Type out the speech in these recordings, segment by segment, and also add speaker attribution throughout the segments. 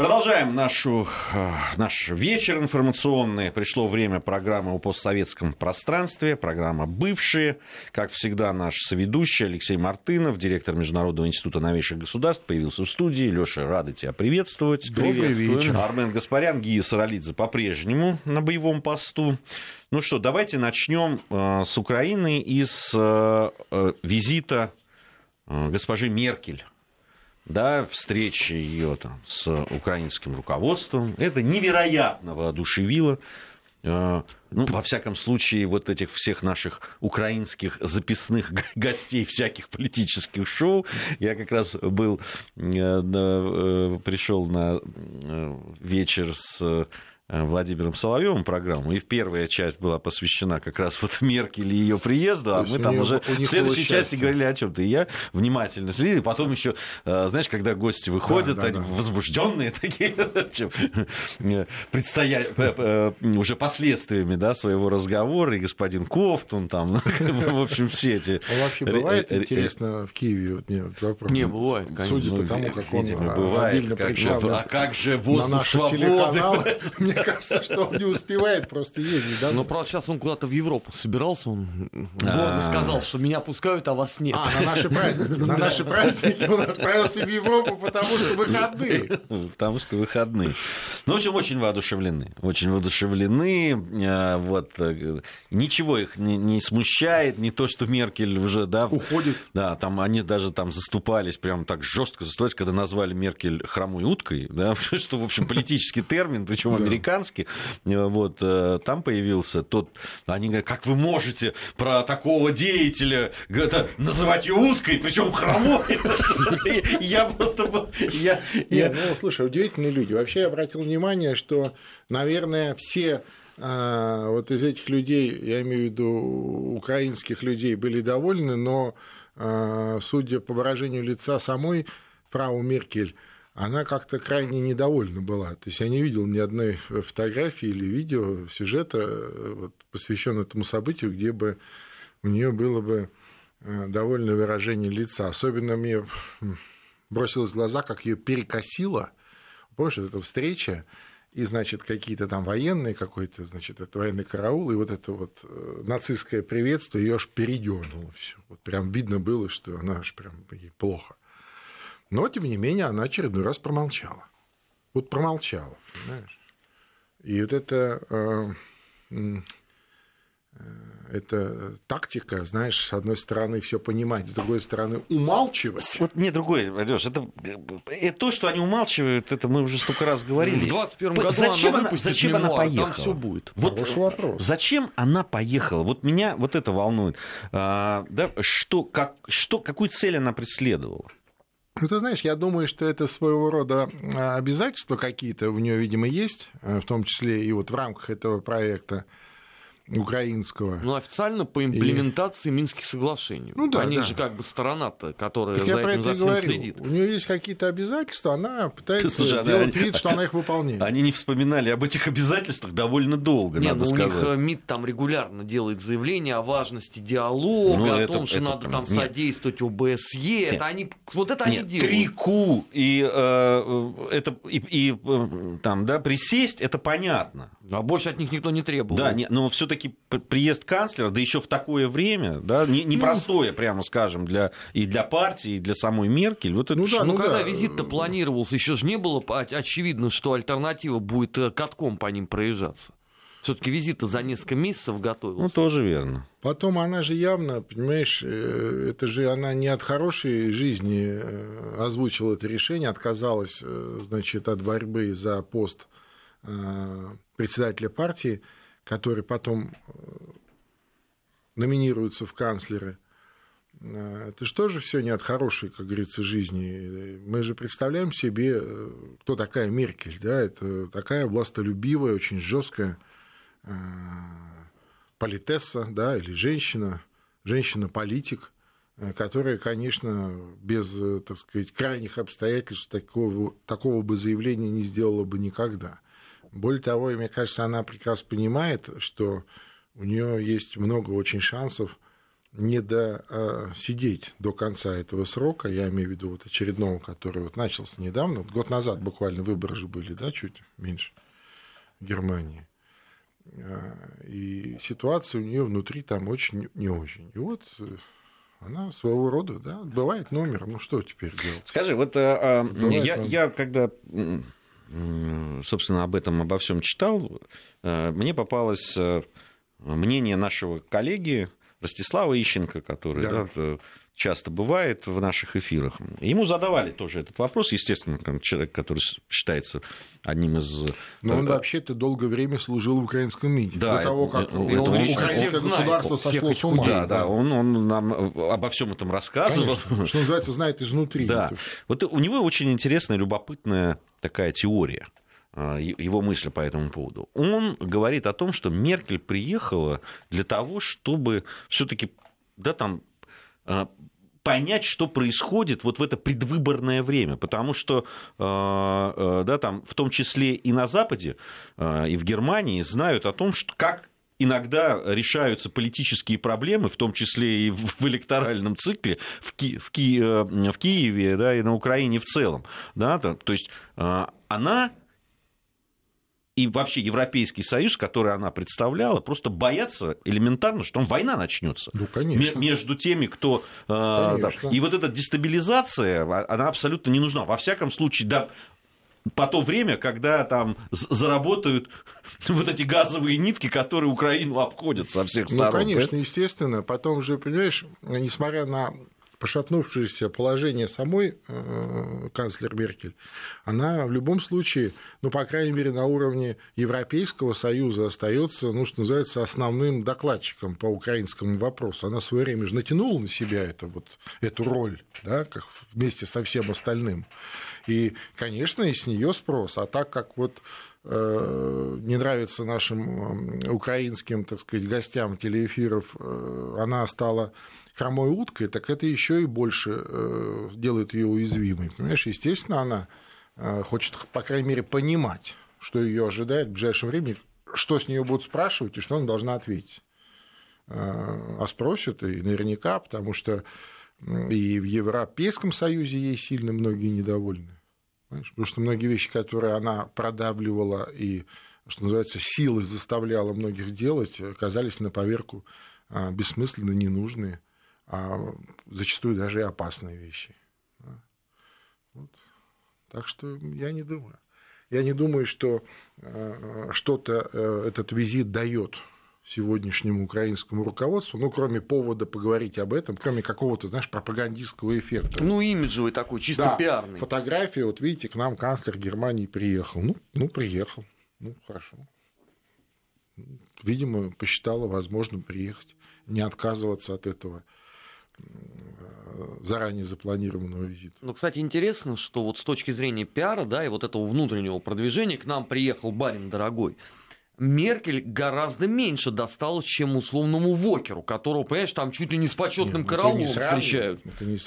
Speaker 1: Продолжаем нашу, э, наш вечер информационный. Пришло время программы о постсоветском пространстве. Программа «Бывшие». Как всегда, наш соведущий Алексей Мартынов, директор Международного института новейших государств, появился в студии. Леша, рады тебя приветствовать.
Speaker 2: Добрый вечер.
Speaker 1: Армен Гаспарян, Гия Саралидзе по-прежнему на боевом посту. Ну что, давайте начнем э, с Украины и с э, визита госпожи Меркель да, встречи ее там, с украинским руководством. Это невероятно воодушевило. Э, ну, во всяком случае, вот этих всех наших украинских записных гостей всяких политических шоу. Я как раз был, э, э, пришел на вечер с Э, Владимиром Соловьевым программу, и первая часть была посвящена как раз вот Меркель и ее приезду, а мы там уже в следующей части говорили о чем-то. И я внимательно следил, и потом еще, э, знаешь, когда гости выходят, да, да, они да. возбужденные такие, э, предстоя... уже последствиями да, своего разговора, и господин Кофтун там, в общем, все эти...
Speaker 2: А вообще бывает интересно в Киеве? Вот мне вопрос.
Speaker 3: Не, бывает, конечно.
Speaker 2: Судя по тому, как он
Speaker 1: бывает, обильно причал
Speaker 2: А как же воздух свободы? Мне кажется, что он не успевает просто ездить. Да?
Speaker 3: Но, правда, сейчас он куда-то в Европу собирался. Он гордо сказал, что меня пускают, а вас нет.
Speaker 2: А, на наши праздники. На наши праздники он отправился в Европу, потому что выходные.
Speaker 1: Потому что выходные. Ну, в общем, очень воодушевлены. Очень воодушевлены. Э, вот. Э, ничего их не, не смущает. Не то, что Меркель уже, да...
Speaker 2: Уходит.
Speaker 1: Да, там они даже там заступались, прям так жестко заступались, когда назвали Меркель хромой уткой, да, что, в общем, политический термин, причем американский э, вот, там появился тот, они говорят, как вы можете про такого деятеля это, называть ее уткой, причем хромой. Я просто...
Speaker 2: Я, я... Ну, слушай, удивительные люди. Вообще я обратил внимание, что, наверное, все а, вот из этих людей, я имею в виду украинских людей, были довольны, но, а, судя по выражению лица самой фрау Меркель, она как-то крайне недовольна была. То есть я не видел ни одной фотографии или видео, сюжета, э, вот, посвященного этому событию, где бы у нее было бы э, довольное выражение лица. Особенно мне бросилось в глаза, как ее перекосило. Помнишь, эта встреча, и, значит, какие-то там военные, какой-то, значит, это военный караул, и вот это вот э, нацистское приветствие ее аж передернуло все. Вот прям видно было, что она аж прям ей плохо. Но, тем не менее, она очередной раз промолчала. Вот промолчала, понимаешь? И вот это, э, это тактика, знаешь, с одной стороны все понимать, с другой стороны умалчивать.
Speaker 1: Вот не другой, Алёш, это, это то, что они умалчивают, это мы уже столько раз говорили.
Speaker 3: В 21 году
Speaker 1: зачем
Speaker 3: она,
Speaker 1: она, зачем мемуар, она поехала?
Speaker 3: Там все будет.
Speaker 1: Вот
Speaker 2: Хороший вопрос.
Speaker 1: Зачем она поехала? Вот меня вот это волнует. А, да, что, как, что, какую цель она преследовала?
Speaker 2: Ну, ты знаешь, я думаю, что это своего рода а, обязательства какие-то у нее, видимо, есть, э, в том числе и вот в рамках этого проекта украинского.
Speaker 3: Ну, официально по имплементации и... Минских соглашений.
Speaker 2: Ну, да,
Speaker 3: Они
Speaker 2: да.
Speaker 3: же как бы сторона-то, которая
Speaker 2: так
Speaker 3: за
Speaker 2: я
Speaker 3: этим за всем
Speaker 2: говорю.
Speaker 3: следит.
Speaker 2: У нее есть какие-то обязательства, она пытается
Speaker 1: Слушай,
Speaker 2: делать
Speaker 1: они...
Speaker 2: вид, что она их выполняет.
Speaker 1: Они не вспоминали об этих обязательствах довольно долго,
Speaker 3: не,
Speaker 1: надо
Speaker 3: ну,
Speaker 1: сказать.
Speaker 3: У них МИД там регулярно делает заявления о важности диалога,
Speaker 1: ну,
Speaker 3: о
Speaker 1: это,
Speaker 3: том, что
Speaker 1: это,
Speaker 3: надо
Speaker 1: это,
Speaker 3: там
Speaker 1: нет.
Speaker 3: содействовать ОБСЕ. Нет. Это они, вот это
Speaker 1: Нет,
Speaker 3: они делают.
Speaker 1: Три ку и, э, это, и, и э, там, да, присесть, это понятно.
Speaker 3: А больше от них никто не требовал.
Speaker 1: Да, не, но все-таки приезд канцлера, да еще в такое время, да, непростое, не прямо скажем, для, и для партии, и для самой Меркель. Вот это
Speaker 3: ну, да, ну,
Speaker 2: ну
Speaker 3: когда
Speaker 2: да.
Speaker 3: визит-то планировался, еще же не было очевидно, что альтернатива будет э, катком по ним проезжаться. Все-таки визит за несколько месяцев готовился.
Speaker 1: Ну, тоже верно.
Speaker 2: Потом она же явно, понимаешь, э, это же она не от хорошей жизни э, озвучила это решение, отказалась, значит, от борьбы за пост председателя партии, который потом номинируется в канцлеры. Это что же все не от хорошей, как говорится, жизни? Мы же представляем себе, кто такая Меркель, да? Это такая властолюбивая, очень жесткая политесса, да, или женщина, женщина-политик, которая, конечно, без, так сказать, крайних обстоятельств такого, такого бы заявления не сделала бы никогда. Более того, мне кажется, она прекрасно понимает, что у нее есть много очень шансов не досидеть до конца этого срока, я имею в виду вот очередного, который вот начался недавно, вот год назад буквально выборы же были, да, чуть меньше в Германии. И ситуация у нее внутри там очень не очень. И вот она своего рода, да, отбывает номер. Ну что теперь делать?
Speaker 1: Скажи, вот а, я, я когда собственно, об этом, обо всем читал, мне попалось мнение нашего коллеги Ростислава Ищенко, который да. Да, часто бывает в наших эфирах. Ему задавали тоже этот вопрос, естественно, там, человек, который считается одним из...
Speaker 2: Но он вообще-то долгое время служил в украинском МИДе.
Speaker 1: Да,
Speaker 2: до того, как
Speaker 1: это, это
Speaker 2: украинское государство сошло с ума.
Speaker 1: Да, да, он, он нам обо всем этом рассказывал.
Speaker 2: Конечно, что называется, знает изнутри.
Speaker 1: Да. Вот у него очень интересная, любопытная такая теория а, его мысли по этому поводу. Он говорит о том, что Меркель приехала для того, чтобы все-таки да, там, а, понять, что происходит вот в это предвыборное время, потому что а, да, там, в том числе и на Западе, и в Германии знают о том, что как иногда решаются политические проблемы, в том числе и в электоральном цикле в, Ки в, Ки э, в Киеве да, и на Украине в целом. Да, то, то есть она и вообще Европейский Союз, который она представляла, просто боятся элементарно, что там война начнется.
Speaker 2: Ну, конечно.
Speaker 1: Между теми, кто... Э, да, и вот эта дестабилизация, а, она абсолютно не нужна. Во всяком случае, да, по то время, когда там заработают вот эти газовые нитки, которые Украину обходят со всех ну, сторон.
Speaker 2: Ну, конечно, естественно. Потом же, понимаешь, несмотря на пошатнувшееся положение самой э, канцлер Меркель, она в любом случае, ну, по крайней мере, на уровне Европейского Союза остается, ну, что называется, основным докладчиком по украинскому вопросу. Она в свое время же натянула на себя это, вот, эту роль, да, как вместе со всем остальным. И, конечно, и с нее спрос. А так как вот э, не нравится нашим украинским, так сказать, гостям телеэфиров, э, она стала хромой уткой, так это еще и больше э, делает ее уязвимой. Понимаешь, естественно, она э, хочет, по крайней мере, понимать, что ее ожидает в ближайшем времени, что с нее будут спрашивать и что она должна ответить. Э, а спросят и наверняка, потому что и в Европейском Союзе ей сильно многие недовольны. Понимаешь? Потому что многие вещи, которые она продавливала и, что называется, силой заставляла многих делать, оказались на поверку бессмысленные, ненужные а зачастую даже и опасные вещи. Вот. Так что я не думаю. Я не думаю, что э, что-то э, этот визит дает сегодняшнему украинскому руководству, ну, кроме повода поговорить об этом, кроме какого-то, знаешь, пропагандистского эффекта.
Speaker 3: Ну, имиджевый такой, чисто
Speaker 2: да,
Speaker 3: пиарный.
Speaker 2: фотография, вот видите, к нам канцлер Германии приехал. Ну, ну, приехал. Ну, хорошо. Видимо, посчитала возможным приехать, не отказываться от этого заранее запланированного визита.
Speaker 3: Ну, кстати, интересно, что вот с точки зрения пиара, да, и вот этого внутреннего продвижения к нам приехал барин дорогой. Меркель гораздо меньше досталось, чем условному Вокеру, которого, понимаешь, там чуть ли не с почетным ну, караулом встречают.
Speaker 1: Это не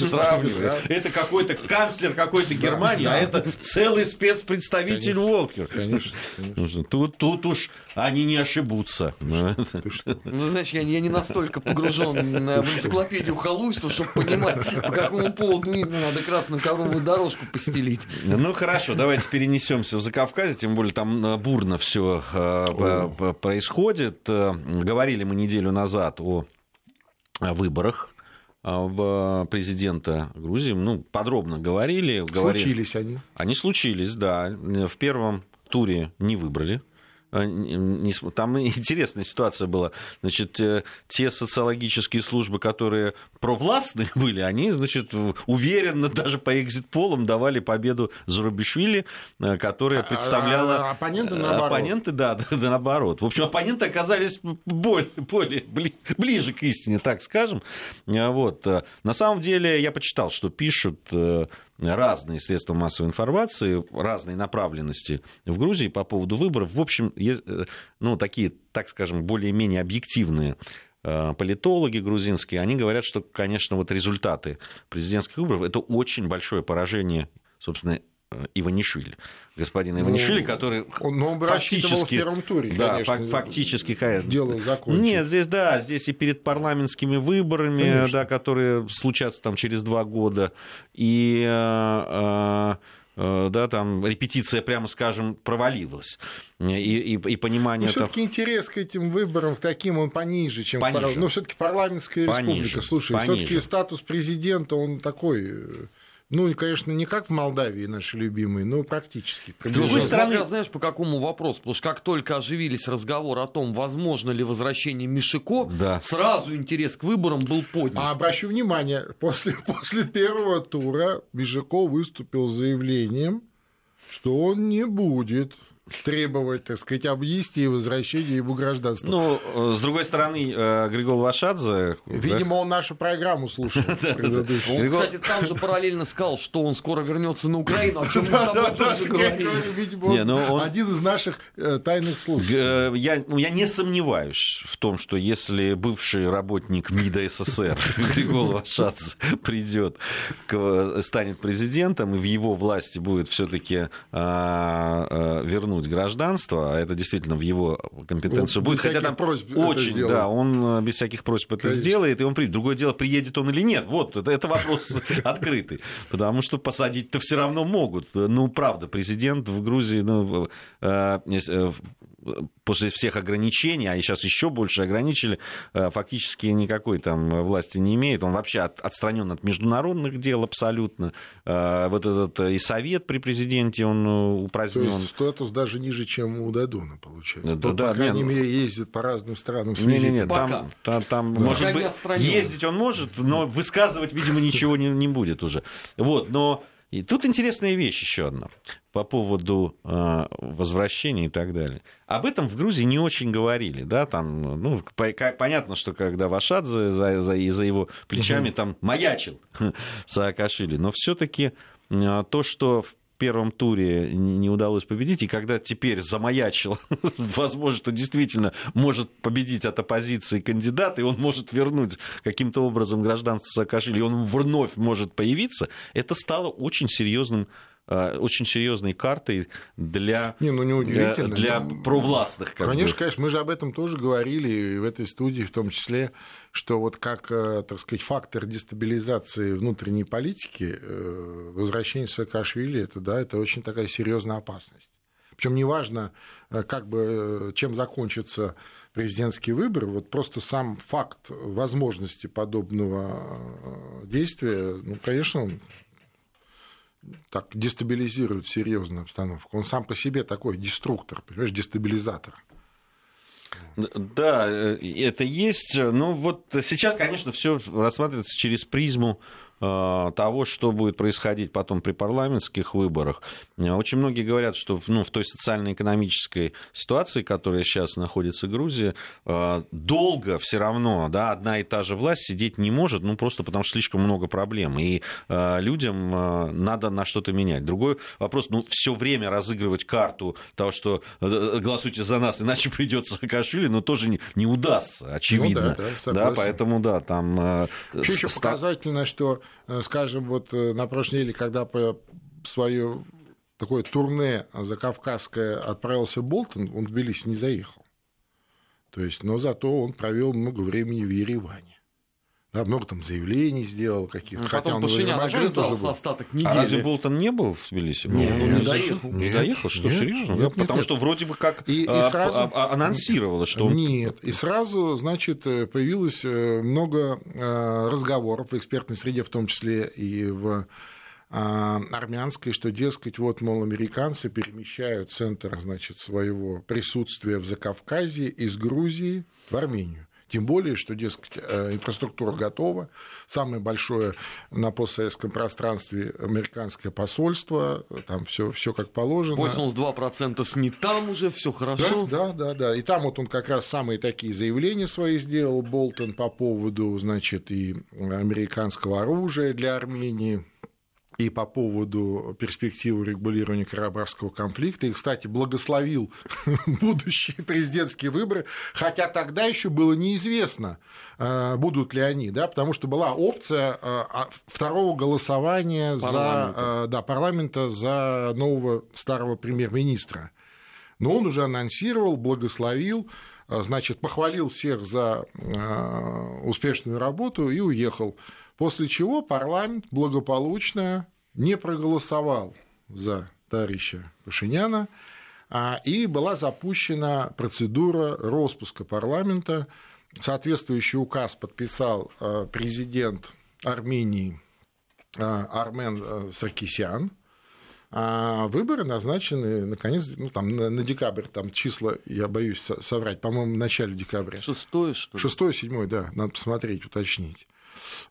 Speaker 1: сравнивай. Это какой-то канцлер какой-то Германии, а это целый спецпредставитель Волкер. Конечно, конечно. Тут, уж они не ошибутся.
Speaker 3: Ну, знаешь, я, не настолько погружен в энциклопедию халуйства, чтобы понимать, по какому поводу именно надо красную коровую дорожку постелить.
Speaker 1: Ну, хорошо, давайте перенесемся в Закавказье, тем более там э, бурно все все э, происходит. Э, говорили мы неделю назад о выборах э, в президента Грузии. Ну, подробно говорили.
Speaker 2: Случились говорили. они.
Speaker 1: Они случились, да. В первом туре не выбрали там интересная ситуация была. Значит, э, те социологические службы, которые провластные были, они, значит, уверенно даже по экзит-полам давали победу Зарубишвили, э, которая а, представляла...
Speaker 2: А, оппоненты наоборот.
Speaker 1: Оппоненты, да, да, наоборот. В общем, оппоненты оказались более, более ближе к истине, так скажем. Вот. На самом деле, я почитал, что пишут разные средства массовой информации, разные направленности в Грузии по поводу выборов. В общем, э, ну, такие, так скажем, более-менее объективные э, политологи грузинские, они говорят, что, конечно, вот результаты президентских выборов – это очень большое поражение, собственно, Иванишвили. Господина Иванишвили, ну, который
Speaker 2: он, но он фактически... в первом туре,
Speaker 1: да, конечно, фактически...
Speaker 2: Дело закончится.
Speaker 1: Нет, здесь, да, здесь и перед парламентскими выборами, конечно. да, которые случатся там через два года, и... Э, э, Э, да, там репетиция, прямо скажем, провалилась. И, и, и понимание...
Speaker 2: Но все-таки там... интерес к этим выборам, к таким, он пониже, чем... Пониже. Пар... Ну, все-таки парламентская пониже. республика. Слушай, все-таки статус президента, он такой э, ну, конечно, не как в Молдавии наши любимые, но практически.
Speaker 3: С другой стороны, знаешь, по какому вопросу? Потому что как только оживились разговоры о том, возможно ли возвращение Мишико, да. сразу интерес к выборам был поднят.
Speaker 2: А обращу внимание, после, после первого тура Мишико выступил с заявлением, что он не будет требовать, так сказать, амнистии и возвращения его гражданства.
Speaker 1: Ну, э, с другой стороны, э, Григорий Вашадзе...
Speaker 2: Видимо, он нашу программу слушал.
Speaker 3: Он, кстати, там же параллельно сказал, что он скоро вернется на Украину, о чем мы с тобой тоже говорили.
Speaker 2: Видимо, ну, один из наших э, тайных слушателей.
Speaker 1: Я, ну, я не сомневаюсь в том, что если бывший работник МИДа СССР Григорий Вашадзе придет, станет президентом, и в его власти будет все-таки а, вернуться вернуть гражданство, а это действительно в его компетенцию
Speaker 2: ну, будет. Хотя там очень,
Speaker 1: да, он э, без всяких просьб это Конечно. сделает, и он приедет. Другое дело, приедет он или нет. Вот, это, это вопрос открытый. Потому что посадить-то все равно могут. Ну, правда, президент в Грузии, ну, э, э, после всех ограничений, а сейчас еще больше ограничили, э, фактически никакой там власти не имеет. Он вообще отстранен от международных дел абсолютно. Э, вот этот и совет при президенте, он э, упразднен. То есть
Speaker 2: статус даже ниже, чем у Дадона, получается. Да, Тот, да, по крайней нет, мере, ездит по разным странам.
Speaker 1: Не, не, не, там, там, там да. может быть, ездить он может, но высказывать, видимо, ничего не, не будет уже. Вот, но и тут интересная вещь еще одна по поводу э, возвращения и так далее. Об этом в Грузии не очень говорили, да, там, ну, по, как, понятно, что когда Вашадзе за, за, и за его плечами угу. там маячил Саакашвили, но все-таки э, то, что в первом туре не удалось победить, и когда теперь замаячил, возможно, что действительно может победить от оппозиции кандидат, и он может вернуть каким-то образом гражданство Саакашвили, и он вновь может появиться, это стало очень серьезным очень серьезной картой для,
Speaker 2: не, ну, не
Speaker 1: для, для провластных.
Speaker 2: Как конечно, бы. конечно, мы же об этом тоже говорили в этой студии в том числе, что вот как, э, так сказать, фактор дестабилизации внутренней политики э, возвращение Саакашвили, это, да, это очень такая серьезная опасность. Причем неважно, как бы, чем закончится президентский выбор, вот просто сам факт возможности подобного действия, ну, конечно, так дестабилизирует серьезную обстановку. Он сам по себе такой деструктор, понимаешь, дестабилизатор.
Speaker 1: Да, э, это есть. Но вот сейчас, конечно, все рассматривается через призму того, что будет происходить потом при парламентских выборах. Э, очень многие говорят, что ну, в той социально-экономической ситуации, которая сейчас находится Грузия, э, долго все равно да, одна и та же власть сидеть не может, ну просто потому что слишком много проблем. И людям надо на что-то менять. Другой вопрос, ну все время разыгрывать карту того, что голосуйте за нас, иначе придется Саакашвили, но тоже не, не удастся, очевидно. Ну, да, да, да, поэтому да, там...
Speaker 2: Еще, еще показательно, что Э, скажем, вот э, на прошлой неделе, когда по свое такое турне за Кавказское отправился Болтон, он в Тбилиси не заехал. То есть, но зато он провел много времени в Ереване. Да, много там заявлений сделал каких-то. Ну,
Speaker 3: Хотя он Пашинян огрызался остаток недели.
Speaker 1: А разве Болтон не был в Тбилиси?
Speaker 3: Нет,
Speaker 1: он
Speaker 3: не, не доехал.
Speaker 1: Не доехал? Что, нет, серьезно? Нет, Потому нет. что вроде бы как и, а, и сразу... а, а, анонсировалось, что он...
Speaker 2: Нет, и сразу, значит, э, появилось э, много э, разговоров в экспертной среде, в том числе и в армянской, что, дескать, вот, мол, американцы перемещают центр, значит, своего присутствия в Закавказье из Грузии в Армению. Тем более, что, дескать, э, инфраструктура готова. Самое большое на постсоветском пространстве американское посольство. Там все, все как положено.
Speaker 3: 82% СМИ там уже, все хорошо.
Speaker 2: Да, да, да, да. И там вот он как раз самые такие заявления свои сделал, Болтон, по поводу, значит, и американского оружия для Армении и по поводу перспективы регулирования Карабахского конфликта. И, кстати, благословил будущие президентские выборы, хотя тогда еще было неизвестно, э, будут ли они, да, потому что была опция э, а, второго голосования парламента. за да, парламента за нового старого премьер-министра. Но он уже анонсировал, благословил, значит, похвалил всех за успешную работу и уехал. После чего парламент благополучно не проголосовал за товарища Пашиняна, а, и была запущена процедура распуска парламента. Соответствующий указ подписал а, президент Армении а, Армен Саркисян. А выборы назначены, наконец, ну, там, на, на декабрь, там числа, я боюсь соврать, по-моему, в начале декабря.
Speaker 3: Шестое, что ли?
Speaker 2: Шестое, седьмое, да, надо посмотреть, уточнить.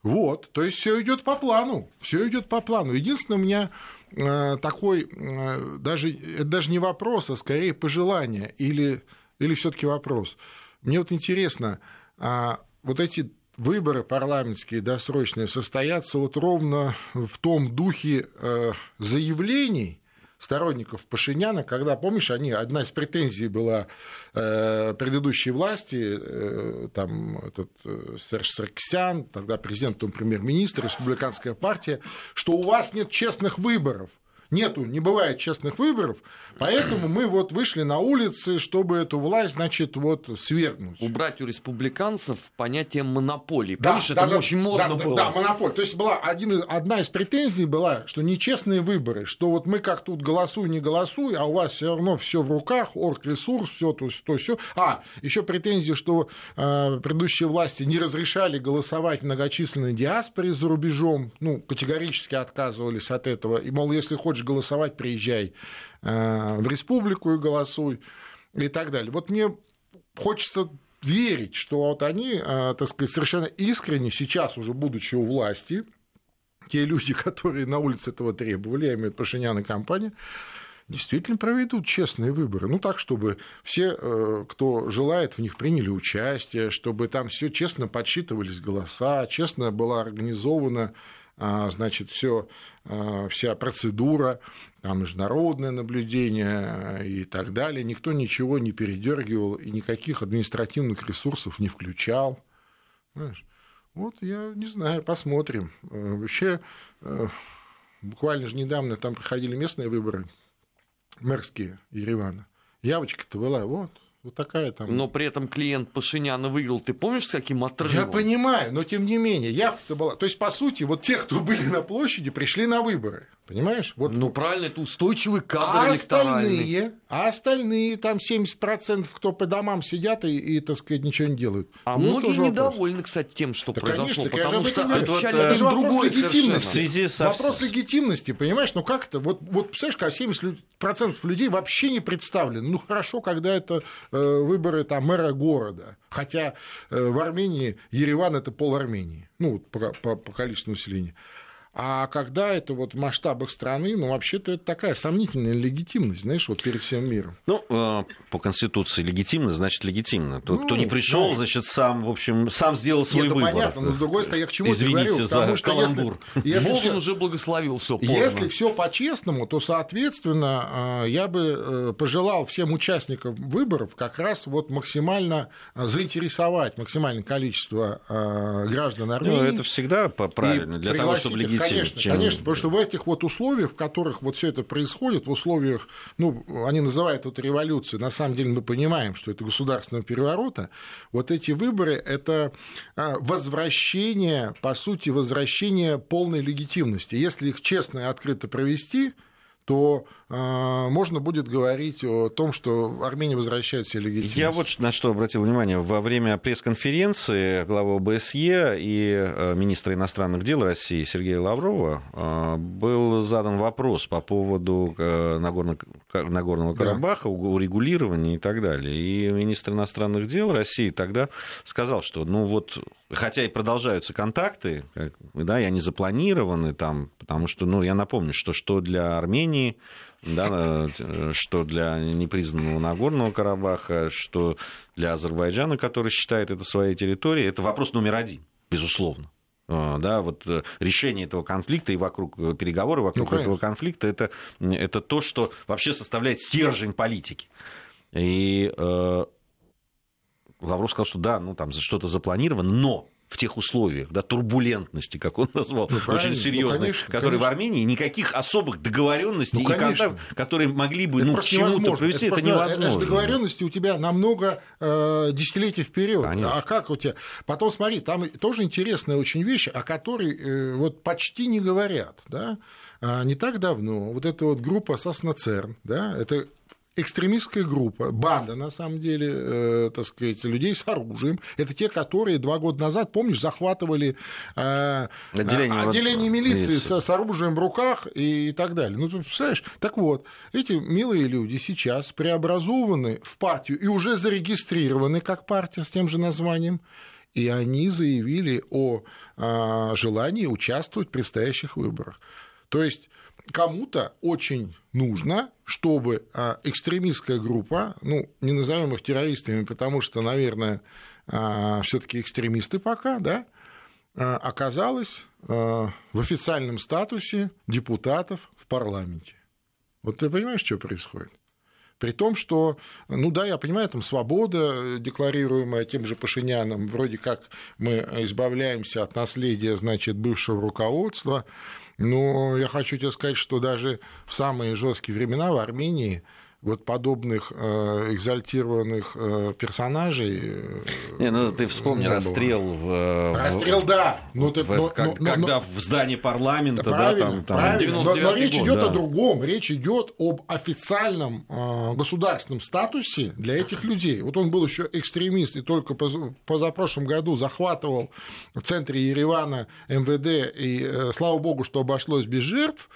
Speaker 2: Вот, то есть все идет по плану, все идет по плану. Единственное, у меня э, такой, э, даже, это даже не вопрос, а скорее пожелание или, или все-таки вопрос. Мне вот интересно, а вот эти выборы парламентские досрочные состоятся вот ровно в том духе э, заявлений, сторонников Пашиняна, когда, помнишь, они, одна из претензий была э, предыдущей власти, э, там этот э, Серж Сарксян, тогда президент, он премьер-министр, республиканская партия, что у вас нет честных выборов – Нету, не бывает честных выборов, поэтому мы вот вышли на улицы, чтобы эту власть, значит, вот свергнуть.
Speaker 3: Убрать у республиканцев понятие монополии. Да, Помнишь, да, это да, очень модно
Speaker 2: да,
Speaker 3: было.
Speaker 2: Да, монополия. То есть была один, одна из претензий была, что нечестные выборы, что вот мы как тут голосуй, не голосуй, а у вас все равно все в руках, орг-ресурс, все то, то, все. А, еще претензии, что э, предыдущие власти не разрешали голосовать многочисленной диаспоре за рубежом, ну, категорически отказывались от этого. И, мол, если хочешь хочешь голосовать, приезжай э, в республику и голосуй и так далее. Вот мне хочется верить, что вот они, э, так сказать, совершенно искренне сейчас уже будучи у власти, те люди, которые на улице этого требовали, я имею в виду Пашинян и компания, действительно проведут честные выборы. Ну, так, чтобы все, э, кто желает, в них приняли участие, чтобы там все честно подсчитывались голоса, честно была организована значит, все, а, вся процедура, там, международное наблюдение и так далее. Никто ничего не передергивал и никаких административных ресурсов не включал. Знаешь? Вот я не знаю, посмотрим. Вообще, буквально же недавно там проходили местные выборы, мэрские Еревана. Явочка-то была, вот, вот такая там.
Speaker 3: Но при этом клиент Пашиняна выиграл. Ты помнишь, с каким отрывом?
Speaker 2: Я понимаю, но тем не менее, явка-то была. То есть, по сути, вот те, кто были на площади, пришли на выборы. Понимаешь? Вот.
Speaker 3: Ну, правильно, это устойчивый кадр а
Speaker 2: остальные, а остальные, там 70%, кто по домам сидят и, и так сказать, ничего не делают.
Speaker 3: А ну, многие недовольны, кстати, тем, что да, произошло,
Speaker 2: конечно,
Speaker 3: потому что
Speaker 2: обещали это, это другой легитимности. В связи со... Вопрос легитимности, понимаешь? Ну, как это? Вот, вот представляешь, когда 70% людей вообще не представлены. Ну, хорошо, когда это э, выборы там, мэра города. Хотя э, в Армении Ереван – это пол Армении. Ну, по, по, по количеству населения. А когда это вот в масштабах страны, ну, вообще-то это такая сомнительная легитимность, знаешь, вот перед всем миром.
Speaker 1: Ну, э, по Конституции легитимно, значит, легитимно. Тот, ну, кто не пришел, да. значит, сам, в общем, сам сделал свой Нет, ну, выбор.
Speaker 2: понятно, но с другой стороны, я к чему
Speaker 1: Извините
Speaker 2: говорю?
Speaker 1: Потому за что каламбур.
Speaker 3: если, если все, уже благословил все
Speaker 2: Если все по-честному, то, соответственно, э, я бы э, пожелал всем участникам выборов как раз вот максимально заинтересовать максимальное количество граждан ну, Армении.
Speaker 1: Ну, это всегда правильно, для того, чтобы легитимно
Speaker 2: Конечно, чем... конечно, потому что в этих вот условиях, в которых вот все это происходит, в условиях, ну, они называют это революцией, на самом деле мы понимаем, что это государственного переворота, вот эти выборы – это а, возвращение, по сути, возвращение полной легитимности. Если их честно и открыто провести, то можно будет говорить о том, что Армения возвращает себе легитимность.
Speaker 1: Я вот на что обратил внимание. Во время пресс-конференции главы ОБСЕ и э, министра иностранных дел России Сергея Лаврова э, был задан вопрос по поводу э, Нагорного, Нагорного Карабаха, да. урегулирования и так далее. И министр иностранных дел России тогда сказал, что ну вот хотя и продолжаются контакты, да, и они запланированы там, потому что, ну, я напомню, что что для Армении да, что для непризнанного Нагорного Карабаха, что для Азербайджана, который считает это своей территорией, это вопрос номер один, безусловно. А, да, вот э, решение этого конфликта и вокруг э, переговоры вокруг ну, этого конфликта это, это то, что вообще составляет стержень политики. И э, Лавров сказал, что да, ну там что-то запланировано, но в тех условиях, да, турбулентности, как он назвал, ну, очень серьезной, ну, конечно, которые конечно. в Армении никаких особых договоренностей ну, и контактов, которые могли бы ну, к чему-то привести, это, это невозможно. Это
Speaker 2: договоренности у тебя намного э, десятилетий вперед. А как у тебя? Потом смотри, там тоже интересная очень вещь, о которой э, вот почти не говорят, да. А, не так давно вот эта вот группа Соснацерн, да, это экстремистская группа, банда, на самом деле, э, так сказать, людей с оружием. Это те, которые два года назад, помнишь, захватывали э, отделение, отделение милиции с, с оружием в руках и, и так далее. Ну, ты представляешь? Так вот, эти милые люди сейчас преобразованы в партию и уже зарегистрированы как партия с тем же названием. И они заявили о э, желании участвовать в предстоящих выборах. То есть кому-то очень нужно, чтобы а, экстремистская группа, ну, не назовем их террористами, потому что, наверное, а, все-таки экстремисты пока, да, а, оказалась в официальном статусе депутатов в парламенте. Вот ты понимаешь, что происходит? При том, что, ну да, я понимаю, там свобода, декларируемая тем же Пашиняном, вроде как мы избавляемся от наследия, значит, бывшего руководства, но я хочу тебе сказать, что даже в самые жесткие времена в Армении вот подобных э, экзальтированных э, персонажей. Э,
Speaker 1: не, ну ты вспомни расстрел в,
Speaker 2: расстрел, в, да,
Speaker 1: ну ты, в, но, как, но, когда но, в здании парламента, да, там, там
Speaker 2: но, но речь год, идет да. о другом, речь идет об официальном э, государственном статусе для этих людей. Вот он был еще экстремист и только позапрошлом году захватывал в центре Еревана МВД и э, слава богу, что обошлось без жертв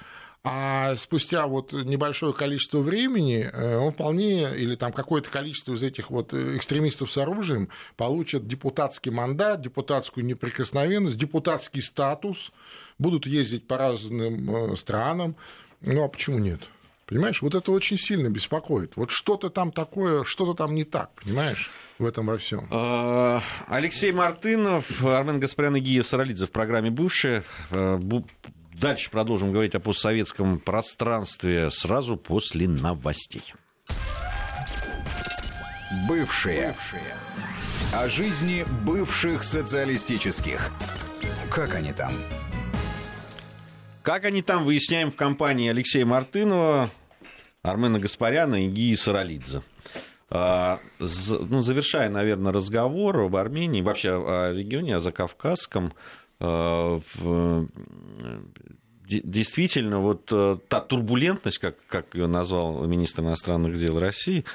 Speaker 2: а спустя вот небольшое количество времени э, он вполне, или там какое-то количество из этих вот экстремистов с оружием получат депутатский мандат, депутатскую неприкосновенность, депутатский статус, будут ездить по разным э, странам. Ну а почему нет? Понимаешь, вот это очень сильно беспокоит. Вот что-то там такое, что-то там не так, понимаешь, в этом во всем.
Speaker 1: А, Алексей Мартынов, Армен Гаспарян и Гия Саралидзе в программе «Бывшие». Дальше продолжим говорить о постсоветском пространстве сразу после новостей.
Speaker 4: Бывшие. Бывшие. О жизни бывших социалистических. Как они там?
Speaker 1: Как они там, выясняем в компании Алексея Мартынова, Армена Гаспаряна и Гии Саралидзе. А, ну, завершая, наверное, разговор об Армении, вообще о регионе, о Закавказском, действительно вот э, та турбулентность, как, как ее назвал министр иностранных дел России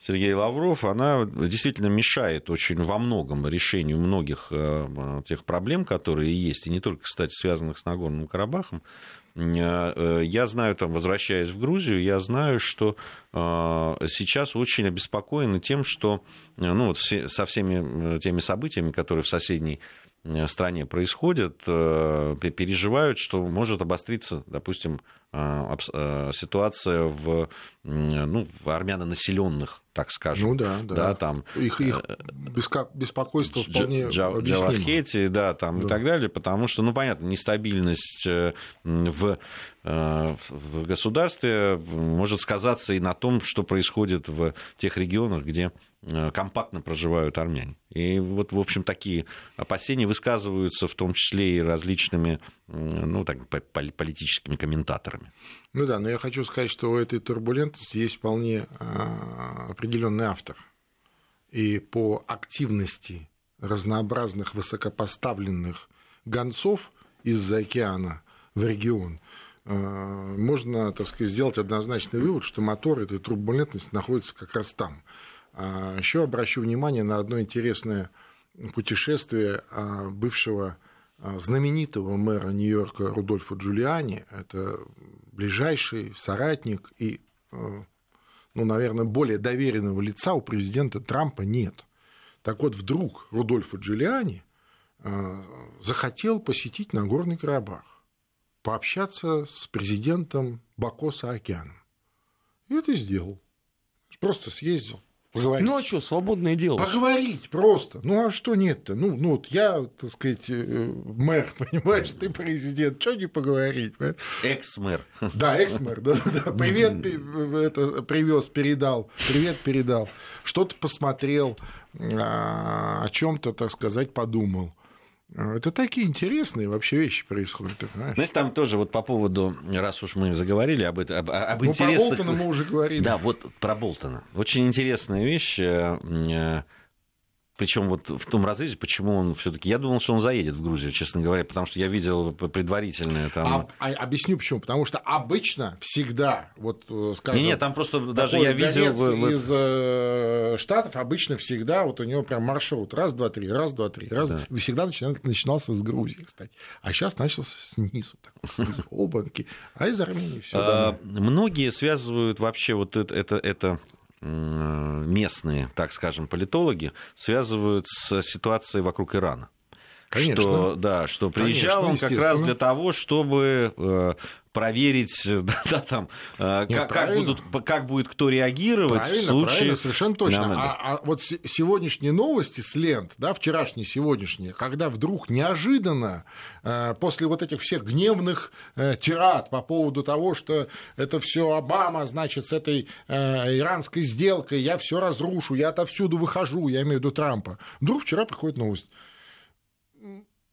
Speaker 1: Сергей Лавров, она действительно мешает очень во многом решению многих э, тех проблем, которые есть, и не только, кстати, связанных с Нагорным Карабахом. Я знаю, там, возвращаясь в Грузию, я знаю, что сейчас очень обеспокоены тем, что ну, вот со всеми теми событиями, которые в соседней Э, стране происходят, э, переживают, что может обостриться, допустим, э, ситуация в, ну, в армянонаселенных, так скажем.
Speaker 2: Ну да, да. да там, их, их беспокойство вполне Джа,
Speaker 1: Джавахети, да, там да. и так далее, потому что, ну, понятно, нестабильность в, в государстве может сказаться и на том, что происходит в тех регионах, где Э, компактно проживают армяне. И вот, в общем, такие опасения высказываются в том числе и различными ну, так, политическими комментаторами.
Speaker 2: Ну да, но я хочу сказать, что у этой турбулентности есть вполне а, определенный автор. И по активности разнообразных высокопоставленных гонцов из-за океана в регион, а, можно, так сказать, сделать однозначный вывод, что мотор этой турбулентности находится как раз там. А еще обращу внимание на одно интересное путешествие а, бывшего а, знаменитого мэра Нью-Йорка Рудольфа Джулиани. Это ближайший соратник и, ну, наверное, более доверенного лица у президента Трампа нет. Так вот, вдруг Рудольфа Джулиани захотел посетить Нагорный Карабах, пообщаться с президентом Бакоса Океаном. И это сделал. Просто съездил Поговорить.
Speaker 3: Ну а что, свободное дело.
Speaker 2: Поговорить просто. Ну а что нет-то? Ну, ну вот я, так сказать, э, мэр, понимаешь, ты президент, что не поговорить?
Speaker 1: Экс-мэр.
Speaker 2: Да, экс-мэр, да, да. Привет это, привез, передал. Привет передал. Что-то посмотрел, а, о чем-то, так сказать, подумал. Это такие интересные вообще вещи происходят, ты понимаешь?
Speaker 1: Знаете, там тоже вот по поводу, раз уж мы заговорили об, это, об, об
Speaker 2: Ну, про
Speaker 1: интересных...
Speaker 2: Болтона мы уже говорили.
Speaker 1: Да, вот про Болтона. Очень интересная вещь. Причем вот в том разрезе, почему он все-таки. Я думал, что он заедет в Грузию, честно говоря, потому что я видел предварительное там.
Speaker 2: А, а- объясню почему. Потому что обычно всегда, вот э, скажем,
Speaker 1: Не, не, там просто даже я видел.
Speaker 2: гонец
Speaker 1: в- в-
Speaker 2: из э, Штатов обычно всегда, вот у него прям маршрут. Раз, два, три, раз, два, три, раз.
Speaker 1: Да.
Speaker 2: Всегда начинал- начинался с Грузии, кстати. А сейчас начался снизу. Так, снизу. Обанки. А из Армении все.
Speaker 1: А, Многие связывают вообще вот это, это, это местные, так скажем, политологи, связывают с ситуацией вокруг Ирана.
Speaker 2: Конечно.
Speaker 1: Что, да, что приезжал
Speaker 2: Конечно,
Speaker 1: он как раз для того, чтобы э, проверить, да, да, там, э,
Speaker 2: Нет,
Speaker 1: как, как, будут, как будет кто реагировать
Speaker 2: Правильно,
Speaker 1: в случае...
Speaker 2: правильно, совершенно точно. А, а вот се- сегодняшние новости с лент, да, вчерашние, сегодняшние, когда вдруг неожиданно э, после вот этих всех гневных э, тират по поводу того, что это все Обама, значит, с этой э, иранской сделкой, я все разрушу, я отовсюду выхожу, я имею в виду Трампа. Вдруг вчера приходит новость.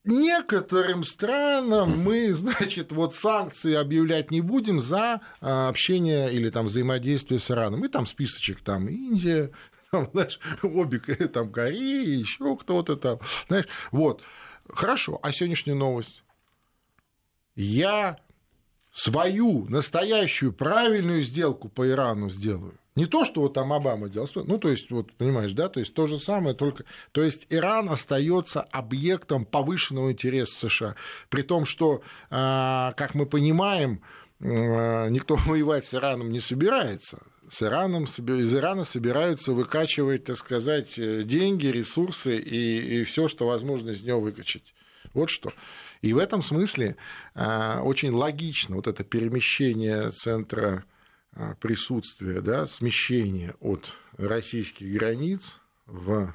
Speaker 2: Некоторым странам мы, значит, вот санкции объявлять не будем за а, общение или там взаимодействие с Ираном. И там списочек, там Индия, там, знаешь, обе, там Корея, еще кто-то там, знаешь, вот. Хорошо, а сегодняшняя новость? Я свою настоящую правильную сделку по Ирану сделаю. Не то, что вот там Обама делал, ну, то есть, вот, понимаешь, да, то есть то же самое, только... То есть Иран остается объектом повышенного интереса США, при том, что, а, как мы понимаем, никто воевать с Ираном не собирается. С Ираном, из Ирана собираются выкачивать, так сказать, э, деньги, ресурсы и, и все, что возможно из него выкачать. Вот что. И в этом смысле а, очень логично вот это перемещение центра а, присутствия, да, смещение от российских границ в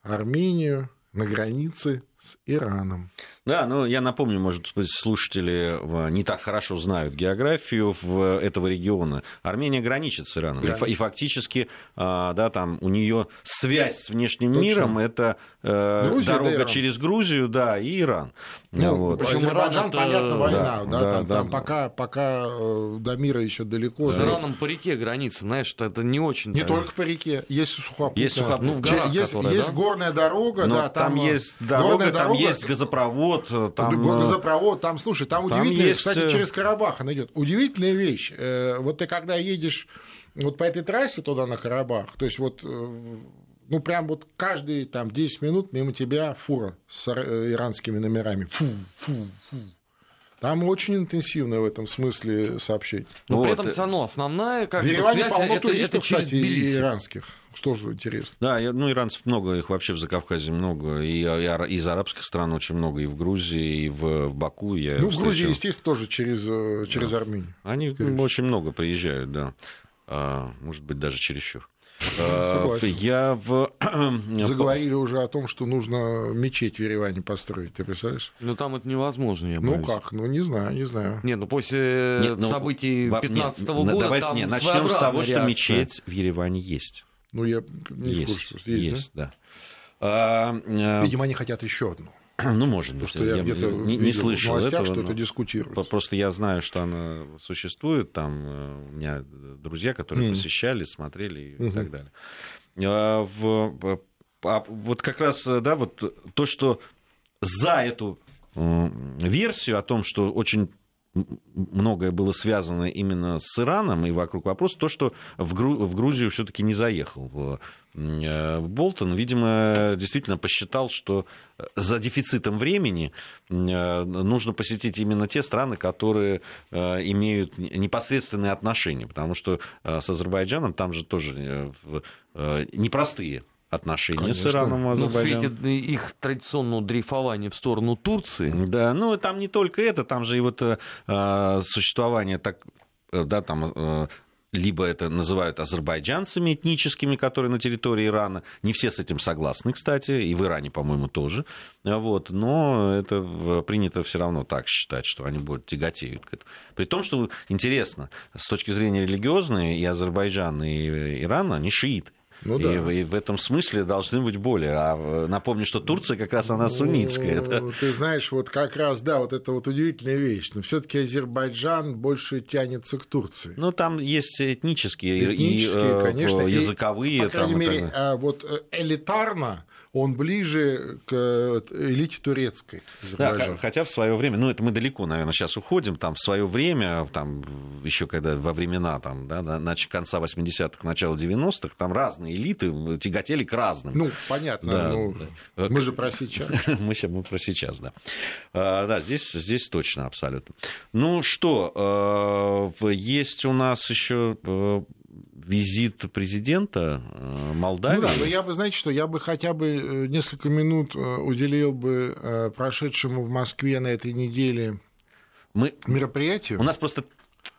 Speaker 2: Армению на границе с Ираном.
Speaker 1: Да, ну я напомню, может быть, слушатели не так хорошо знают географию этого региона. Армения граничит с Ираном. Фа- и фактически, а, да, там у нее связь с внешним
Speaker 2: Точно.
Speaker 1: миром это э,
Speaker 2: Грузия, да,
Speaker 1: дорога
Speaker 2: Иран.
Speaker 1: через Грузию, да, и Иран.
Speaker 2: Ну,
Speaker 1: Вот.
Speaker 3: Причем
Speaker 2: Азербайджан,
Speaker 3: Иран это-
Speaker 2: понятно, война,
Speaker 1: Да,
Speaker 2: да,
Speaker 1: да,
Speaker 2: там,
Speaker 1: да.
Speaker 2: там пока, пока э, до мира еще далеко.
Speaker 3: С
Speaker 2: да.
Speaker 3: Ираном по реке граница, знаешь, что это не очень...
Speaker 2: Не только по реке, есть сухопутная.
Speaker 1: Есть сухопутная.
Speaker 3: Ну, в горах,
Speaker 2: есть,
Speaker 3: которая,
Speaker 2: есть
Speaker 3: да?
Speaker 2: горная дорога,
Speaker 1: Но
Speaker 2: да,
Speaker 1: там,
Speaker 2: там, э,
Speaker 1: есть дорога, там
Speaker 2: дорога,
Speaker 1: есть газопровод, э, там... Э,
Speaker 2: газопровод, там, слушай, там,
Speaker 1: там
Speaker 2: удивительная,
Speaker 1: есть,
Speaker 2: кстати,
Speaker 1: э,
Speaker 2: через Карабах она идет. Удивительная вещь. Вот ты когда едешь вот по этой трассе туда на Карабах, то есть вот ну, прям вот каждые там 10 минут мимо тебя фура с иранскими номерами. Фу, фу, фу. Там очень интенсивно в этом смысле сообщение.
Speaker 3: Но при
Speaker 1: Вот,
Speaker 3: этом
Speaker 1: э,
Speaker 3: все равно основная как
Speaker 2: В
Speaker 3: бы, связь
Speaker 2: полно
Speaker 3: это, это
Speaker 2: туристов,
Speaker 3: через
Speaker 2: кстати,
Speaker 3: Тбилиси.
Speaker 2: иранских. Что же интересно.
Speaker 1: Да, ну, иранцев много, их вообще в Закавказье много, и, и ара- из арабских стран очень много, и в Грузии, и в, в Баку. Я
Speaker 2: Ну, в
Speaker 1: встречал.
Speaker 2: Грузии, естественно, тоже через, э, через Армению.
Speaker 1: Они
Speaker 2: Скорее
Speaker 1: очень много приезжают, да. А, может быть, даже чересчур. А,
Speaker 2: Согласен.
Speaker 1: Я в...
Speaker 2: Заговорили уже о том, что нужно мечеть в Ереване построить, ты представляешь?
Speaker 3: Ну там это невозможно, я
Speaker 2: Ну
Speaker 3: боюсь.
Speaker 2: как, ну не знаю, не знаю.
Speaker 3: Не, ну после
Speaker 1: Нет, ну,
Speaker 3: событий
Speaker 1: во-
Speaker 3: 15
Speaker 1: нет,
Speaker 3: года
Speaker 1: давай-
Speaker 3: там
Speaker 1: нет, начнем с того, что
Speaker 3: реакция.
Speaker 1: мечеть в Ереване есть.
Speaker 2: Ну я не в
Speaker 1: Есть,
Speaker 2: курсе. Есть,
Speaker 1: есть, да. А,
Speaker 2: да?
Speaker 1: а,
Speaker 2: Видимо, они хотят еще одну.
Speaker 1: ну, может
Speaker 2: Потому
Speaker 1: быть.
Speaker 2: что я, где-то
Speaker 1: не, не слышал
Speaker 2: в новостях,
Speaker 1: этого.
Speaker 2: что это дискутируется.
Speaker 1: Просто я знаю, что она существует. Там э, у меня друзья, которые
Speaker 2: Мгм.
Speaker 1: посещали, смотрели и
Speaker 2: Мгм.
Speaker 1: так далее. А, в- а вот как раз, э, да, вот то, что за эту версию о том, что очень многое было связано именно с Ираном и вокруг вопроса, то, что в, Гру- в Грузию все-таки не заехал э, Болтон, видимо, действительно посчитал, что за дефицитом времени э, нужно посетить именно те страны, которые э, имеют непосредственные отношения, потому что э, с Азербайджаном там же тоже э, э, непростые отношения с
Speaker 2: Конечно.
Speaker 1: Ираном
Speaker 3: Ну, в
Speaker 1: Азербайджаном.
Speaker 3: свете их традиционного дрейфования в сторону Турции.
Speaker 1: Да, ну там не только это, там же и вот э, э, существование так, э, да, там э, либо это называют азербайджанцами этническими, которые на территории Ирана. Не все с этим согласны, кстати, и в Иране, по-моему, тоже. Вот. Но это принято все равно так считать, что они будут тяготеют к этому. При том, что интересно, с точки зрения религиозной, и Азербайджан, и Иран, они шииты. Ну, да. и, и в этом смысле должны быть более. А э, напомню, что Турция как раз она суннитская. Ну,
Speaker 2: да? Ты знаешь, вот как раз, да, вот это вот удивительная вещь. Но все-таки Азербайджан больше тянется к Турции.
Speaker 1: Ну, там есть этнические, этнические и конечно, языковые. И,
Speaker 2: по крайней
Speaker 1: там,
Speaker 2: мере, а, вот э, элитарно он ближе к э, элите турецкой.
Speaker 1: Да, хотя в свое время, ну это мы далеко, наверное, сейчас уходим, там в свое время, там еще когда во времена там, да, на конца 80-х, начала 90-х, там разные элиты тяготели к разным.
Speaker 2: Ну, понятно, да, ну, да. мы же про сейчас.
Speaker 1: мы, мы про сейчас, да. А, да, здесь, здесь точно, абсолютно. Ну что, э, есть у нас еще э, визит президента э, Молдавии. Ну
Speaker 2: да, но я бы, знаете что, я бы хотя бы э, несколько минут э, уделил бы прошедшему в Москве на этой неделе Мы... мероприятию.
Speaker 1: У нас просто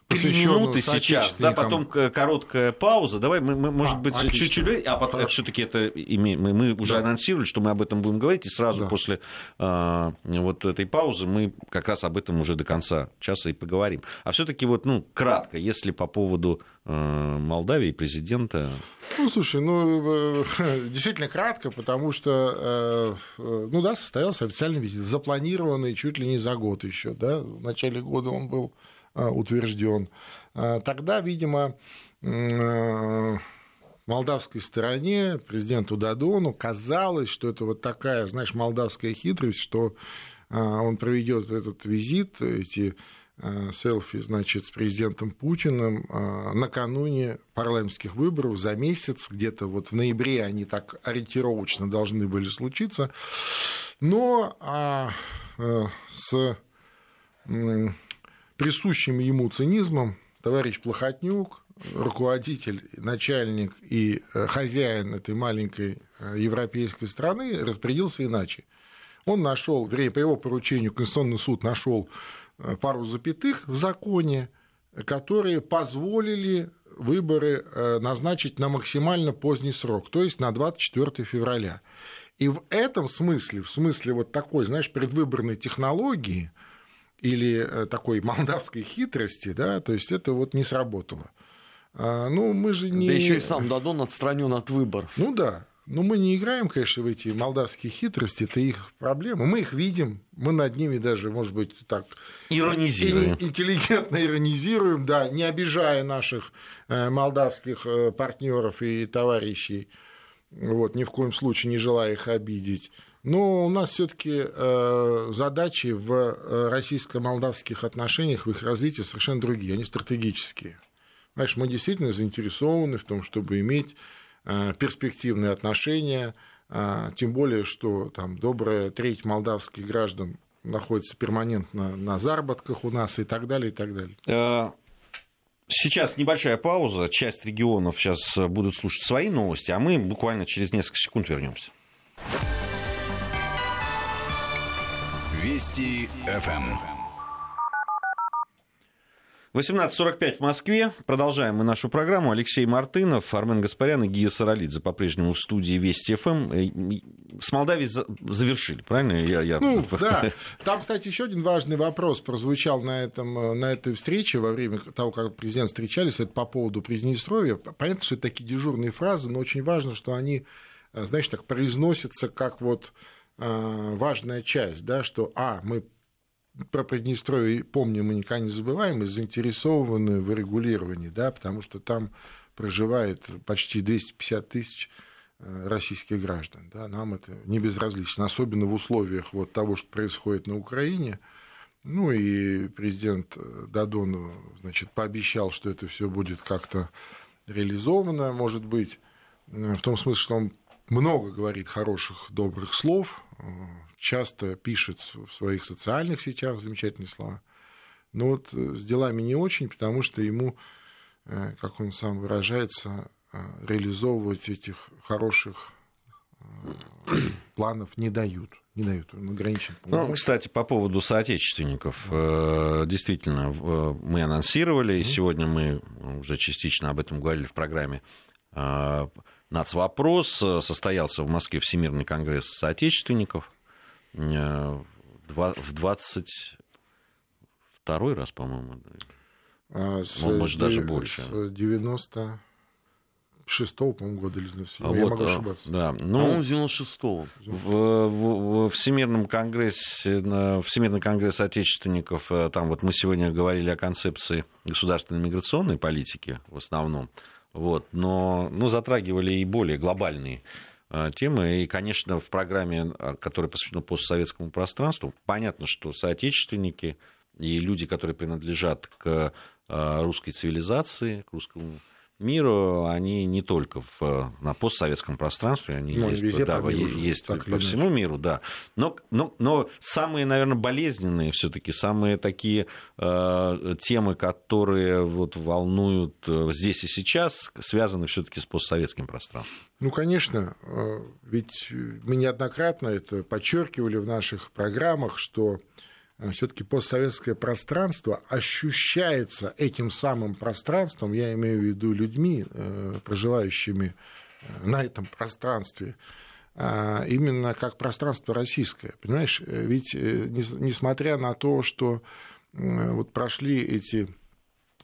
Speaker 1: минуты сейчас, да, потом короткая пауза. Давай мы, мы может а, быть, чуть-чуть, а потом все-таки это мы, мы уже да. анонсировали, что мы об этом будем говорить, и сразу да. после а, вот этой паузы мы как раз об этом уже до конца часа и поговорим. А все-таки вот, ну, кратко, если по поводу а, Молдавии президента.
Speaker 2: Ну, слушай, ну, э, действительно кратко, потому что, э, ну да, состоялся официальный визит, запланированный чуть ли не за год еще, да, в начале года он был утвержден, а, тогда, видимо, а, молдавской стороне, президенту Дадону, казалось, что это вот такая, знаешь, молдавская хитрость, что он проведет этот визит, эти селфи, значит, с президентом Путиным накануне парламентских выборов за месяц, где-то вот в ноябре они так ориентировочно должны были случиться, но с присущим ему цинизмом товарищ Плохотнюк, руководитель, начальник и э, хозяин этой маленькой э, европейской страны распорядился иначе. Он нашел, вернее, по его поручению Конституционный суд нашел э, пару запятых в законе, которые позволили выборы назначить на максимально поздний срок, то есть на 24 февраля. И в этом смысле, в смысле вот такой, знаешь, предвыборной технологии – или э, такой молдавской хитрости, да, то есть это вот не сработало. А, ну, мы же не...
Speaker 3: Да еще и сам Дадон отстранен от выборов.
Speaker 2: Ну да, но мы не играем, конечно, в эти молдавские хитрости, это их проблемы. Мы их видим, мы над ними даже, может быть, так...
Speaker 1: Иронизируем.
Speaker 2: Интеллигентно иронизируем, да, не обижая наших э, молдавских э, партнеров и товарищей, вот, ни в коем случае не желая их обидеть. Но у нас все-таки э, задачи в э, российско-молдавских отношениях, в их развитии совершенно другие, они стратегические. Знаешь, мы действительно заинтересованы в том, чтобы иметь э, перспективные отношения, тем более, что там добрая треть молдавских граждан находится перманентно на заработках у нас и так далее, и так далее.
Speaker 1: Сейчас небольшая пауза. Часть регионов сейчас будут слушать свои новости, а мы буквально через несколько секунд вернемся.
Speaker 4: Вести ФМ.
Speaker 1: 18.45 в Москве. Продолжаем мы нашу программу. Алексей Мартынов, Армен Гаспарян и Гия Саралидзе по-прежнему в студии Вести ФМ. Э, с Молдавией завершили, правильно?
Speaker 2: Я, я... Ну, да. Там, кстати, еще один важный вопрос прозвучал на, этом, э, на этой встрече во время того, как президент встречались. Это по поводу Приднестровья. Понятно, что это такие дежурные фразы, но очень важно, что они, э, знаешь, так произносятся как вот важная часть, да, что, а, мы про Приднестровье помним и никогда не забываем, и заинтересованы в регулировании, да, потому что там проживает почти 250 тысяч э, российских граждан. Да, нам это не безразлично, особенно в условиях вот того, что происходит на Украине. Ну и президент Дадон значит, пообещал, что это все будет как-то реализовано, может быть, в том смысле, что он много говорит хороших, добрых слов, э, часто пишет в своих социальных сетях замечательные слова. Но вот э, с делами не очень, потому что ему, э, как он сам выражается, реализовывать этих хороших планов не дают. не дают, он ограничен.
Speaker 1: Ну, кстати, по поводу соотечественников. Действительно, мы анонсировали, и сегодня мы уже частично об этом говорили в программе «Нацвопрос». Состоялся в Москве Всемирный конгресс соотечественников э, в 22 раз, по-моему.
Speaker 2: А, с, может, даже больше. С 90 шестого, по-моему, года или 97 а Я вот, могу ошибаться.
Speaker 1: Да, ну,
Speaker 3: по-моему, 96-го.
Speaker 1: В, в, в Всемирном конгрессе, Всемирный конгресс отечественников, э, там вот мы сегодня говорили о концепции государственной миграционной политики в основном, вот, но ну, затрагивали и более глобальные э, темы. И, конечно, в программе, э, которая посвящена постсоветскому пространству, понятно, что соотечественники и люди, которые принадлежат к русской цивилизации, к русскому миру, они не только в, на постсоветском пространстве, они ну, есть, везде да, есть по всему миру, да. Но, но, но самые, наверное, болезненные все-таки, самые такие э, темы, которые вот волнуют э, здесь и сейчас, связаны все-таки с постсоветским пространством.
Speaker 2: Ну, конечно, э, ведь мы неоднократно это подчеркивали в наших программах, что Э, все-таки постсоветское пространство ощущается этим самым пространством, я имею в виду людьми, э, проживающими э, на этом пространстве, именно как пространство российское. Понимаешь, ведь несмотря на то, что вот прошли эти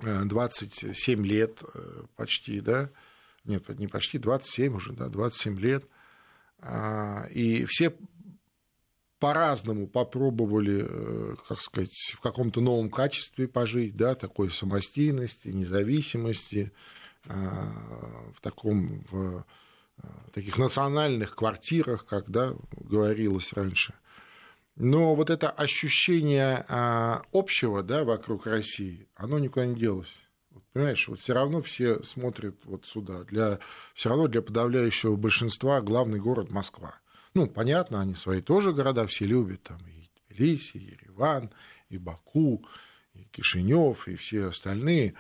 Speaker 2: 27 лет почти, да, нет, не почти, 27 уже, да, 27 лет, и все по-разному попробовали, э, как сказать, в каком-то новом качестве пожить, да, такой самостийности, независимости, э, в таком, в э, таких национальных квартирах, как да, говорилось раньше. Но вот это ощущение общего да, вокруг России, оно никуда не делось. Вот, понимаешь, вот все равно все смотрят вот сюда. Для, все равно для подавляющего большинства главный город Москва. Ну, понятно, они свои тоже города все любят, там и Тбилиси, и Ереван, и Баку, и Кишинев, и все остальные.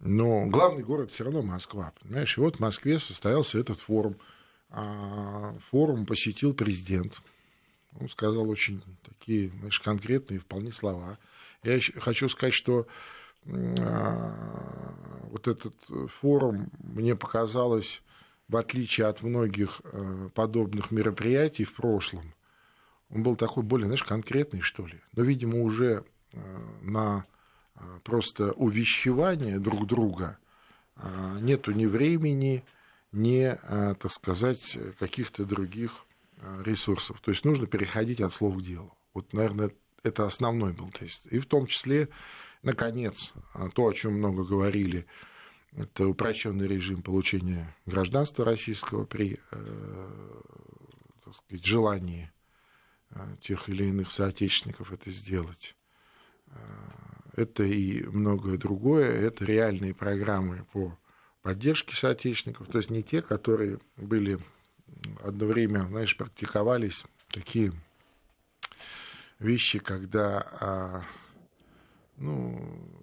Speaker 2: Но главный город все равно Москва, понимаешь? И вот в Москве состоялся этот форум. А форум посетил президент. Он сказал очень такие, знаешь, конкретные вполне слова. Я хочу сказать, что а, вот этот форум мне показалось в отличие от многих э, подобных мероприятий в прошлом, он был такой более, знаешь, конкретный, что ли. Но, видимо, уже э, на э, просто увещевание друг друга нету ни времени, ни, так сказать, каких-то других ресурсов. То есть нужно переходить от слов к делу. Вот, наверное, это основной был тест. И в том числе, наконец, то, о чем много говорили, это упрощенный режим получения гражданства российского при э, так сказать, желании э, тех или иных соотечественников это сделать. Э, это и многое другое. Это реальные программы по поддержке соотечественников. То есть не те, которые были одно время, знаешь, практиковались такие вещи, когда а, ну,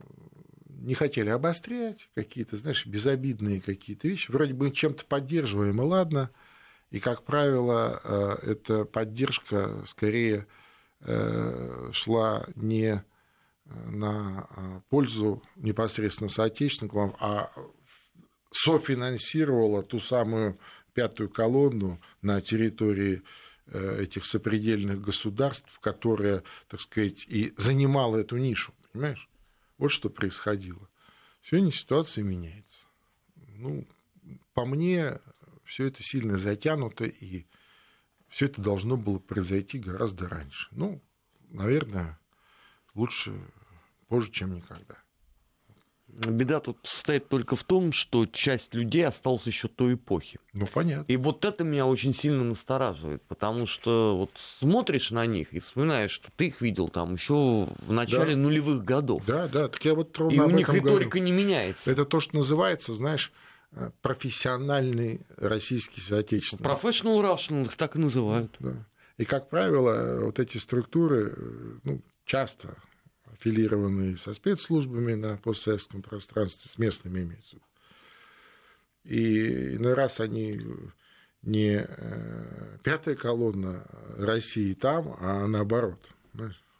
Speaker 2: не хотели обострять какие-то, знаешь, безобидные какие-то вещи. Вроде бы чем-то поддерживаем, и ладно. И, как правило, э, эта поддержка скорее э, шла не э, на пользу непосредственно соотечественникам, а софинансировала ту самую пятую колонну на территории этих сопредельных государств, которая, так сказать, и занимала эту нишу, понимаешь? Вот что происходило. Сегодня ситуация меняется. Ну, по мне, все это сильно затянуто, и все это должно было произойти гораздо раньше. Ну, наверное, лучше позже, чем никогда.
Speaker 3: Беда тут состоит только в том, что часть людей осталась еще той эпохи.
Speaker 2: Ну, понятно.
Speaker 3: И вот это меня очень сильно настораживает, потому что вот смотришь на них и вспоминаешь, что ты их видел там еще в начале да. нулевых годов.
Speaker 2: Да, да, так я вот
Speaker 3: И у них риторика говорю. не меняется.
Speaker 2: Это то, что называется, знаешь, э, профессиональный российский соотечественник.
Speaker 3: Professional Russian, их так и называют.
Speaker 2: Да. И, как правило, вот эти структуры э, ну, часто аффилированные со спецслужбами на постсоветском пространстве, с местными имеется. И иной раз они не пятая колонна России там, а наоборот.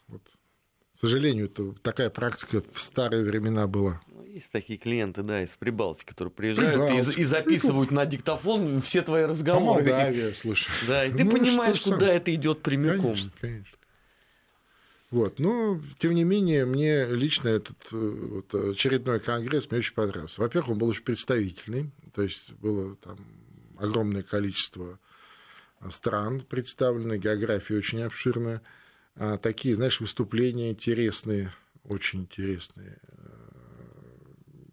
Speaker 2: Вот. К сожалению, это такая практика в старые времена была.
Speaker 3: Ну, есть такие клиенты, да, из Прибалтики, которые приезжают и, и записывают на диктофон все твои разговоры.
Speaker 2: Молдавия, слушай.
Speaker 3: Да, и ты ну, понимаешь, куда сам? это идет прямиком.
Speaker 2: Конечно, конечно. Вот. Но, тем не менее, мне лично этот э, вот, очередной конгресс мне очень понравился. Во-первых, он был очень представительный, то есть было там огромное количество стран представлено, география очень обширная. А такие, знаешь, выступления интересные, очень интересные.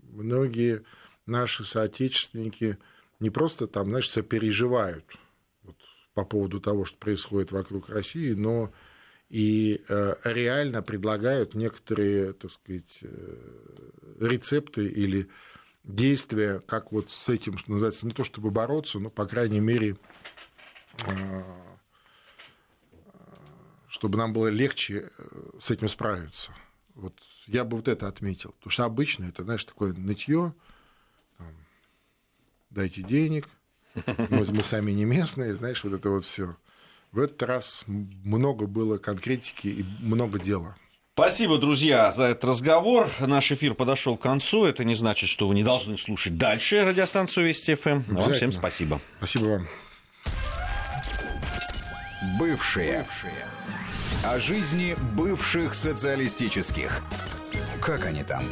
Speaker 2: Многие наши соотечественники не просто там, знаешь, сопереживают вот, по поводу того, что происходит вокруг России, но и э, реально предлагают некоторые, так сказать, э, рецепты или действия, как вот с этим, что называется, не то чтобы бороться, но, по крайней мере, э, чтобы нам было легче с этим справиться. Вот я бы вот это отметил. Потому что обычно это, знаешь, такое нытье, дайте денег, мы, мы сами не местные, знаешь, вот это вот все. В этот раз много было конкретики и много дела.
Speaker 1: Спасибо, друзья, за этот разговор. Наш эфир подошел к концу. Это не значит, что вы не должны слушать дальше радиостанцию Вести ФМ. Вам всем спасибо.
Speaker 2: Спасибо вам.
Speaker 4: Бывшие. Бывшие. О жизни бывших социалистических. Как они там?